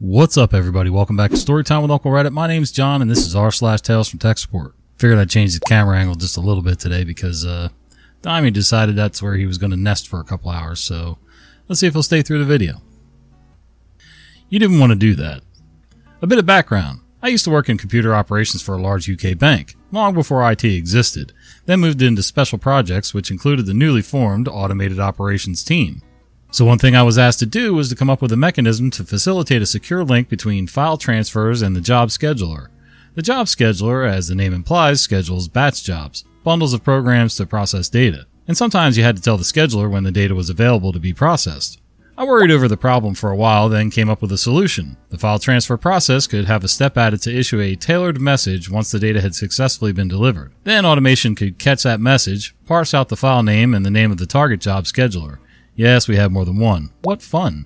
What's up, everybody? Welcome back to Storytime with Uncle Reddit. My name's John, and this is r slash Tales from Tech Support. Figured I'd change the camera angle just a little bit today because uh, Dimey decided that's where he was going to nest for a couple hours. So let's see if he'll stay through the video. You didn't want to do that. A bit of background. I used to work in computer operations for a large UK bank, long before IT existed, then moved into special projects which included the newly formed Automated Operations team. So one thing I was asked to do was to come up with a mechanism to facilitate a secure link between file transfers and the job scheduler. The job scheduler, as the name implies, schedules batch jobs, bundles of programs to process data. And sometimes you had to tell the scheduler when the data was available to be processed. I worried over the problem for a while, then came up with a solution. The file transfer process could have a step added to issue a tailored message once the data had successfully been delivered. Then automation could catch that message, parse out the file name and the name of the target job scheduler, Yes, we have more than one. What fun.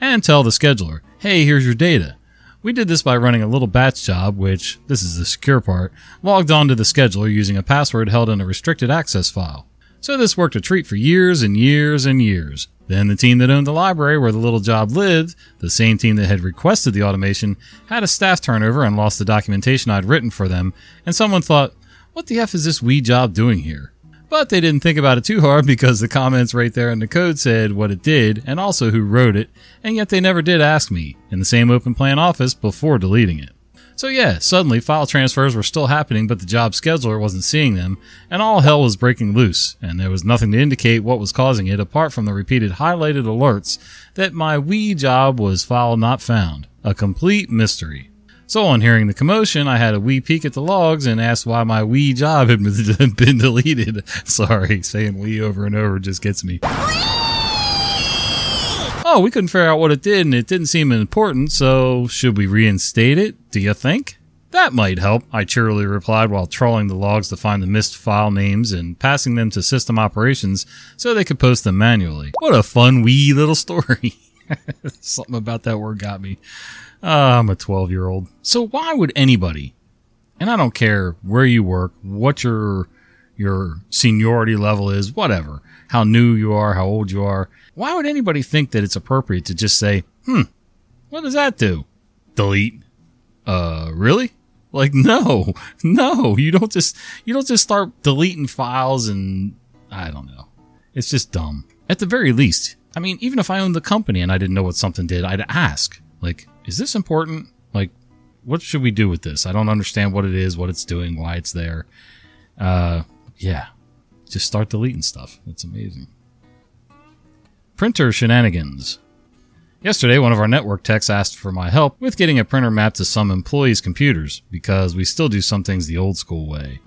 And tell the scheduler, hey, here's your data. We did this by running a little batch job, which, this is the secure part, logged onto the scheduler using a password held in a restricted access file. So this worked a treat for years and years and years. Then the team that owned the library where the little job lived, the same team that had requested the automation, had a staff turnover and lost the documentation I'd written for them, and someone thought, what the F is this wee job doing here? But they didn't think about it too hard because the comments right there in the code said what it did and also who wrote it, and yet they never did ask me in the same open plan office before deleting it. So yeah, suddenly file transfers were still happening, but the job scheduler wasn't seeing them, and all hell was breaking loose, and there was nothing to indicate what was causing it apart from the repeated highlighted alerts that my wee job was file not found. A complete mystery. So on hearing the commotion, I had a wee peek at the logs and asked why my wee job had been deleted. Sorry, saying wee over and over just gets me. Oh, we couldn't figure out what it did and it didn't seem important, so should we reinstate it, do you think? That might help, I cheerily replied while trawling the logs to find the missed file names and passing them to system operations so they could post them manually. What a fun wee little story. Something about that word got me. Uh, I'm a 12 year old. So why would anybody, and I don't care where you work, what your, your seniority level is, whatever, how new you are, how old you are, why would anybody think that it's appropriate to just say, hmm, what does that do? Delete. Uh, really? Like, no, no, you don't just, you don't just start deleting files and I don't know. It's just dumb. At the very least, I mean, even if I owned the company and I didn't know what something did, I'd ask. Like, is this important? Like, what should we do with this? I don't understand what it is, what it's doing, why it's there. Uh, yeah, just start deleting stuff. It's amazing. Printer shenanigans. Yesterday, one of our network techs asked for my help with getting a printer mapped to some employees' computers because we still do some things the old school way.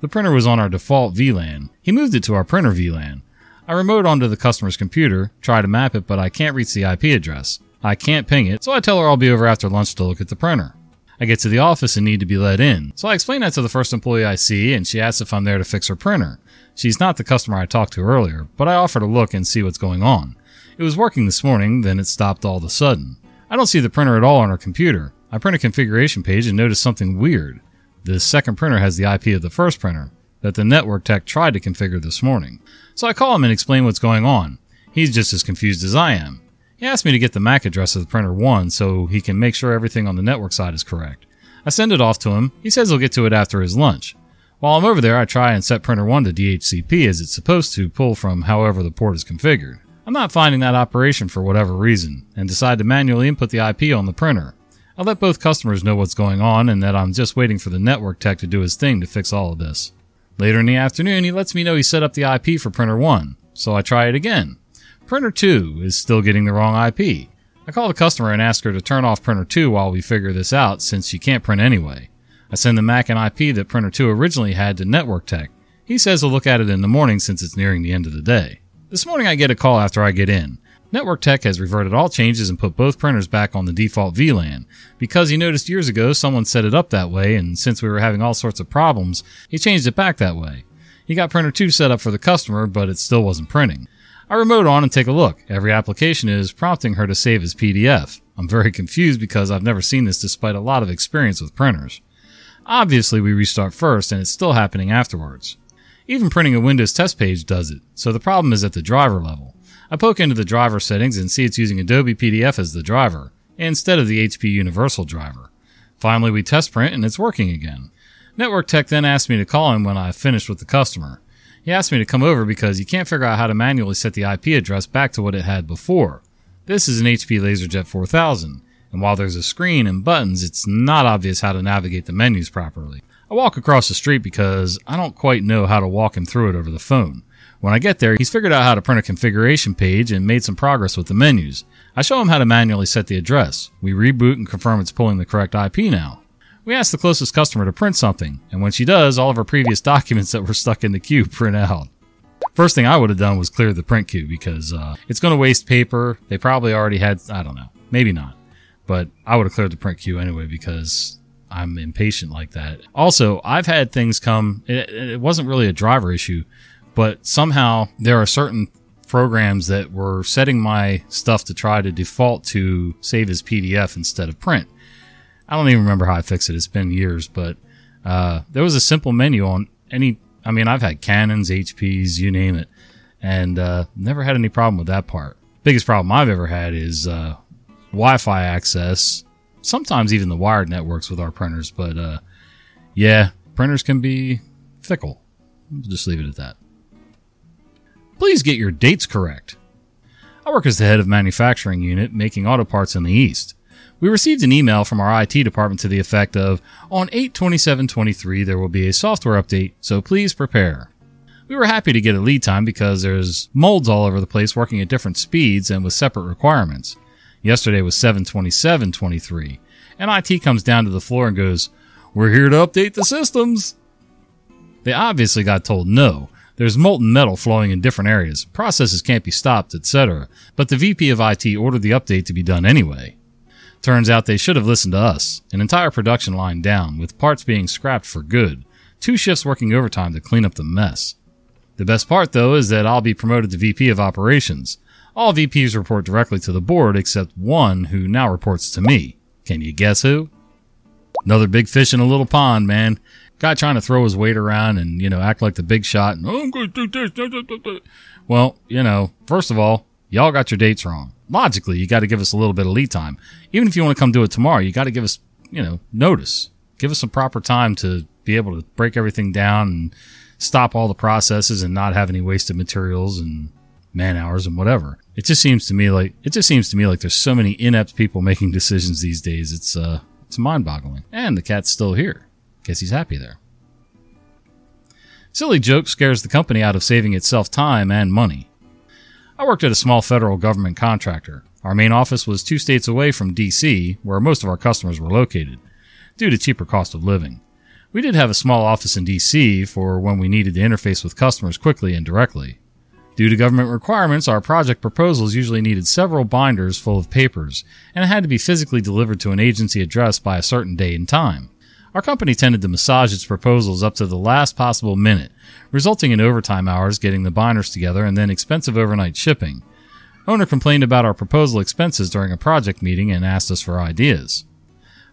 The printer was on our default VLAN. He moved it to our printer VLAN. I remote onto the customer's computer, try to map it, but I can't reach the IP address. I can't ping it, so I tell her I'll be over after lunch to look at the printer. I get to the office and need to be let in, so I explain that to the first employee I see, and she asks if I'm there to fix her printer. She's not the customer I talked to earlier, but I offer to look and see what's going on. It was working this morning, then it stopped all of a sudden. I don't see the printer at all on her computer. I print a configuration page and notice something weird. The second printer has the IP of the first printer that the network tech tried to configure this morning. So I call him and explain what's going on. He's just as confused as I am. He asked me to get the MAC address of the printer one so he can make sure everything on the network side is correct. I send it off to him. He says he'll get to it after his lunch. While I'm over there, I try and set printer 1 to DHCP as it's supposed to pull from however the port is configured. I'm not finding that operation for whatever reason, and decide to manually input the IP on the printer. I let both customers know what's going on and that I'm just waiting for the network tech to do his thing to fix all of this. Later in the afternoon, he lets me know he set up the IP for printer 1, so I try it again. Printer 2 is still getting the wrong IP. I call the customer and ask her to turn off printer 2 while we figure this out since she can't print anyway. I send the MAC and IP that printer 2 originally had to network tech. He says he'll look at it in the morning since it's nearing the end of the day. This morning I get a call after I get in. Network Tech has reverted all changes and put both printers back on the default VLAN because he noticed years ago someone set it up that way and since we were having all sorts of problems, he changed it back that way. He got printer 2 set up for the customer, but it still wasn't printing. I remote on and take a look. Every application is prompting her to save as PDF. I'm very confused because I've never seen this despite a lot of experience with printers. Obviously, we restart first and it's still happening afterwards. Even printing a Windows test page does it, so the problem is at the driver level. I poke into the driver settings and see it's using Adobe PDF as the driver. instead of the HP Universal driver. Finally, we test print and it's working again. Network Tech then asked me to call him when I finished with the customer. He asked me to come over because he can't figure out how to manually set the IP address back to what it had before. This is an HP LaserJet 4000, and while there's a screen and buttons, it's not obvious how to navigate the menus properly. I walk across the street because I don't quite know how to walk him through it over the phone. When I get there, he's figured out how to print a configuration page and made some progress with the menus. I show him how to manually set the address. We reboot and confirm it's pulling the correct IP now. We ask the closest customer to print something, and when she does, all of her previous documents that were stuck in the queue print out. First thing I would have done was clear the print queue because uh, it's going to waste paper. They probably already had, I don't know, maybe not, but I would have cleared the print queue anyway because I'm impatient like that. Also, I've had things come, it, it wasn't really a driver issue, but somehow there are certain programs that were setting my stuff to try to default to save as PDF instead of print. I don't even remember how I fixed it. It's been years, but uh, there was a simple menu on any. I mean, I've had Canons, HPs, you name it, and uh, never had any problem with that part. Biggest problem I've ever had is uh, Wi-Fi access. Sometimes even the wired networks with our printers, but uh, yeah, printers can be fickle. just leave it at that. Please get your dates correct. I work as the head of manufacturing unit making auto parts in the East. We received an email from our IT department to the effect of, on 82723 there will be a software update, so please prepare. We were happy to get a lead time because there's molds all over the place working at different speeds and with separate requirements. Yesterday was 72723, and IT comes down to the floor and goes, We're here to update the systems. They obviously got told no. There's molten metal flowing in different areas, processes can't be stopped, etc. But the VP of IT ordered the update to be done anyway. Turns out they should have listened to us. An entire production line down, with parts being scrapped for good. Two shifts working overtime to clean up the mess. The best part, though, is that I'll be promoted to VP of Operations. All VPs report directly to the board except one who now reports to me. Can you guess who? Another big fish in a little pond, man. Guy trying to throw his weight around and, you know, act like the big shot and, oh, I'm going to do this. Well, you know, first of all, y'all got your dates wrong logically, you got to give us a little bit of lead time. Even if you want to come do it tomorrow, you got to give us, you know, notice. Give us some proper time to be able to break everything down and stop all the processes and not have any wasted materials and man hours and whatever. It just seems to me like it just seems to me like there's so many inept people making decisions these days. It's uh it's mind-boggling. And the cat's still here. Guess he's happy there. Silly joke scares the company out of saving itself time and money. I worked at a small federal government contractor. Our main office was two states away from DC, where most of our customers were located, due to cheaper cost of living. We did have a small office in DC for when we needed to interface with customers quickly and directly. Due to government requirements, our project proposals usually needed several binders full of papers, and it had to be physically delivered to an agency address by a certain day and time. Our company tended to massage its proposals up to the last possible minute, resulting in overtime hours getting the binders together and then expensive overnight shipping. Owner complained about our proposal expenses during a project meeting and asked us for ideas.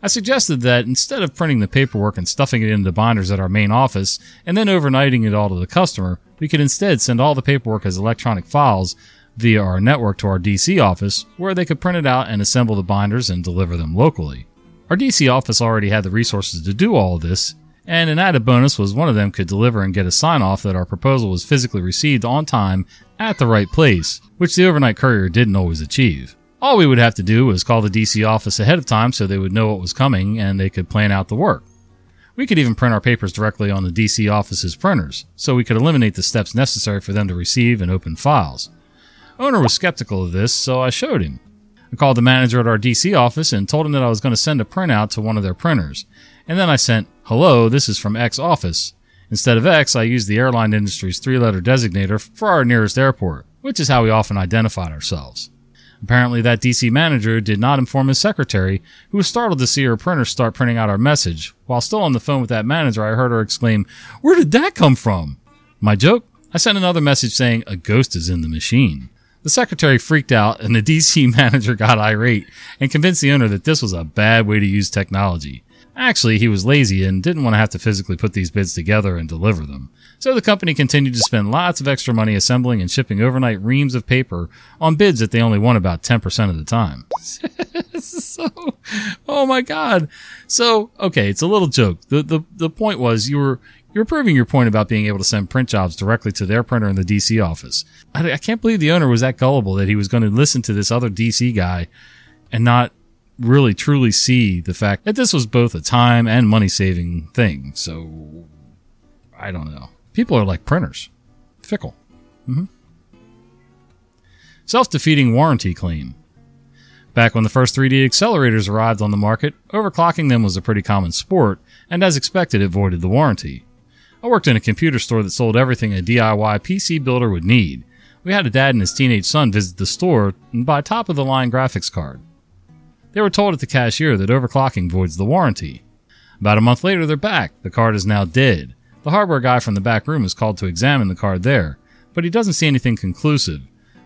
I suggested that instead of printing the paperwork and stuffing it into binders at our main office and then overnighting it all to the customer, we could instead send all the paperwork as electronic files via our network to our DC office where they could print it out and assemble the binders and deliver them locally. Our DC office already had the resources to do all of this, and an added bonus was one of them could deliver and get a sign off that our proposal was physically received on time at the right place, which the overnight courier didn't always achieve. All we would have to do was call the DC office ahead of time so they would know what was coming and they could plan out the work. We could even print our papers directly on the DC office's printers, so we could eliminate the steps necessary for them to receive and open files. Owner was skeptical of this, so I showed him. I called the manager at our DC office and told him that I was going to send a printout to one of their printers. And then I sent, hello, this is from X office. Instead of X, I used the airline industry's three letter designator for our nearest airport, which is how we often identified ourselves. Apparently, that DC manager did not inform his secretary, who was startled to see her printer start printing out our message. While still on the phone with that manager, I heard her exclaim, Where did that come from? My joke? I sent another message saying, A ghost is in the machine. The secretary freaked out and the DC manager got irate and convinced the owner that this was a bad way to use technology. Actually, he was lazy and didn't want to have to physically put these bids together and deliver them. So the company continued to spend lots of extra money assembling and shipping overnight reams of paper on bids that they only won about 10% of the time. so, oh my god. So, okay, it's a little joke. The, the, the point was you were, you're proving your point about being able to send print jobs directly to their printer in the DC office. I, I can't believe the owner was that gullible that he was going to listen to this other DC guy and not really truly see the fact that this was both a time and money saving thing. So, I don't know. People are like printers, fickle. Mm-hmm. Self defeating warranty claim. Back when the first 3D accelerators arrived on the market, overclocking them was a pretty common sport, and as expected, it voided the warranty. I worked in a computer store that sold everything a DIY PC builder would need. We had a dad and his teenage son visit the store and buy top of the line graphics card. They were told at the cashier that overclocking voids the warranty. About a month later, they're back. The card is now dead. The hardware guy from the back room is called to examine the card there, but he doesn't see anything conclusive.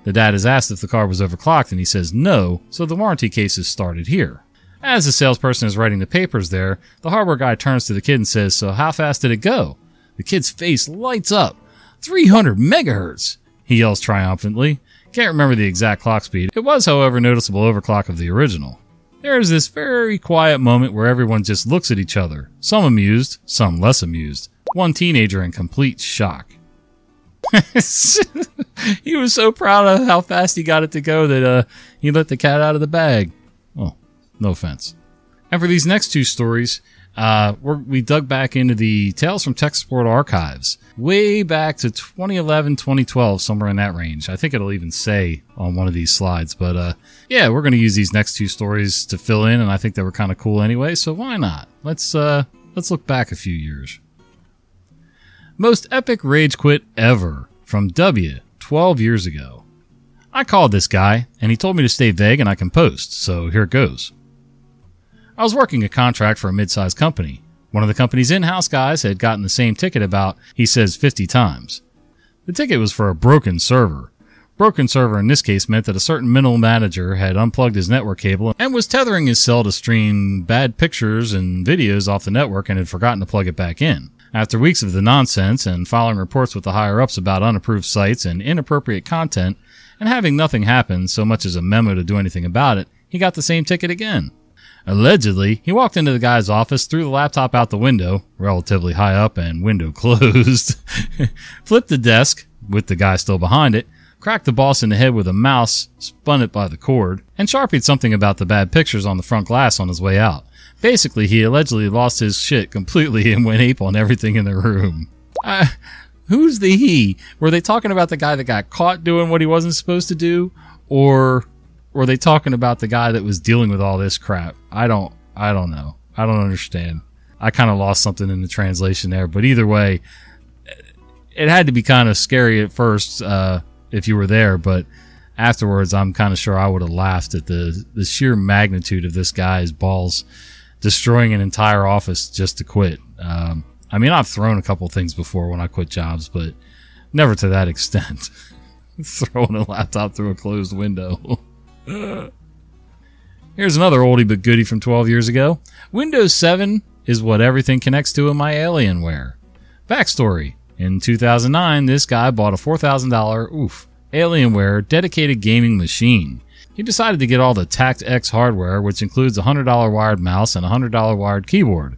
The dad is asked if the card was overclocked and he says no, so the warranty case is started here. As the salesperson is writing the papers there, the hardware guy turns to the kid and says, So how fast did it go? The kid's face lights up. 300 megahertz! He yells triumphantly. Can't remember the exact clock speed. It was, however, noticeable overclock of the original. There is this very quiet moment where everyone just looks at each other, some amused, some less amused, one teenager in complete shock. he was so proud of how fast he got it to go that uh, he let the cat out of the bag. Oh, no offense. And for these next two stories, uh, we dug back into the Tales from Tech Support archives way back to 2011, 2012, somewhere in that range. I think it'll even say on one of these slides. But uh, yeah, we're going to use these next two stories to fill in, and I think they were kind of cool anyway. So why not? Let's uh, let's look back a few years. Most epic rage quit ever from W 12 years ago. I called this guy, and he told me to stay vague and I can post, so here it goes. I was working a contract for a mid-sized company. One of the company's in-house guys had gotten the same ticket about, he says, 50 times. The ticket was for a broken server. Broken server in this case meant that a certain middle manager had unplugged his network cable and was tethering his cell to stream bad pictures and videos off the network and had forgotten to plug it back in. After weeks of the nonsense and filing reports with the higher ups about unapproved sites and inappropriate content, and having nothing happen so much as a memo to do anything about it, he got the same ticket again. Allegedly, he walked into the guy's office, threw the laptop out the window, relatively high up and window closed, flipped the desk, with the guy still behind it, cracked the boss in the head with a mouse, spun it by the cord, and sharpied something about the bad pictures on the front glass on his way out. Basically, he allegedly lost his shit completely and went ape on everything in the room. Uh, who's the he? Were they talking about the guy that got caught doing what he wasn't supposed to do? Or were they talking about the guy that was dealing with all this crap? I don't, I don't know. I don't understand. I kind of lost something in the translation there, but either way, it had to be kind of scary at first uh, if you were there, but afterwards, I'm kind of sure I would have laughed at the the sheer magnitude of this guy's balls destroying an entire office just to quit. Um, I mean, I've thrown a couple things before when I quit jobs, but never to that extent. Throwing a laptop through a closed window. Here's another oldie but goodie from 12 years ago. Windows 7 is what everything connects to in my Alienware. Backstory. In 2009, this guy bought a $4,000, oof, Alienware dedicated gaming machine. He decided to get all the TactX hardware, which includes a $100 wired mouse and a $100 wired keyboard.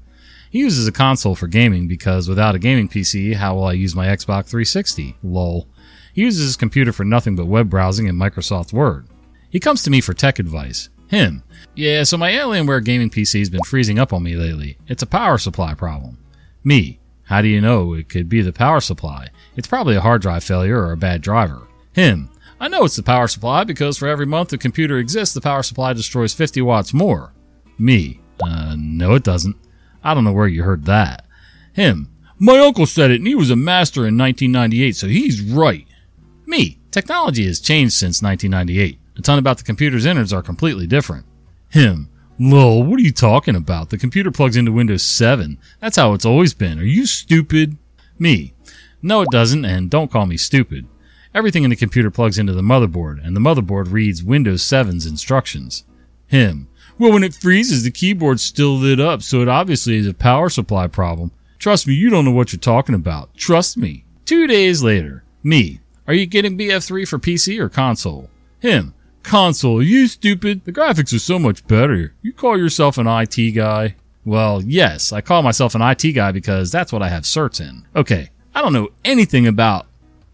He uses a console for gaming because without a gaming PC, how will I use my Xbox 360? Lol. He uses his computer for nothing but web browsing and Microsoft Word. He comes to me for tech advice. Him. Yeah, so my Alienware gaming PC has been freezing up on me lately. It's a power supply problem. Me. How do you know it could be the power supply? It's probably a hard drive failure or a bad driver. Him. I know it's the power supply because for every month the computer exists, the power supply destroys 50 watts more. Me. Uh, no it doesn't. I don't know where you heard that. Him. My uncle said it and he was a master in 1998, so he's right. Me. Technology has changed since 1998. A ton about the computer's innards are completely different. Him. Lol, what are you talking about? The computer plugs into Windows 7. That's how it's always been. Are you stupid? Me. No, it doesn't, and don't call me stupid. Everything in the computer plugs into the motherboard, and the motherboard reads Windows 7's instructions. Him. Well, when it freezes, the keyboard's still lit up, so it obviously is a power supply problem. Trust me, you don't know what you're talking about. Trust me. Two days later. Me. Are you getting BF3 for PC or console? Him. Console. You stupid. The graphics are so much better. You call yourself an IT guy? Well, yes, I call myself an IT guy because that's what I have certs in. Okay, I don't know anything about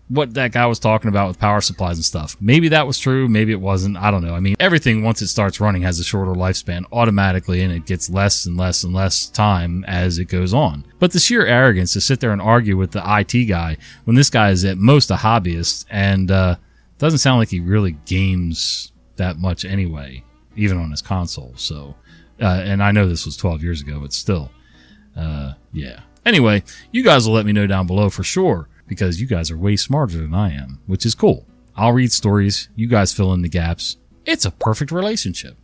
what that guy was talking about with power supplies and stuff. Maybe that was true, maybe it wasn't. I don't know. I mean, everything once it starts running has a shorter lifespan automatically and it gets less and less and less time as it goes on. But the sheer arrogance to sit there and argue with the IT guy when this guy is at most a hobbyist and uh, doesn't sound like he really games that much anyway, even on his console. So, uh, and I know this was 12 years ago, but still, uh, yeah. Anyway, you guys will let me know down below for sure because you guys are way smarter than I am, which is cool. I'll read stories. You guys fill in the gaps. It's a perfect relationship.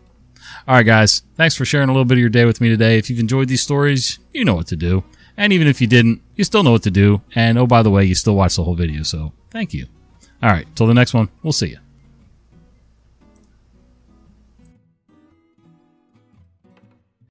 All right, guys. Thanks for sharing a little bit of your day with me today. If you've enjoyed these stories, you know what to do. And even if you didn't, you still know what to do. And oh, by the way, you still watched the whole video. So thank you. All right. Till the next one, we'll see you.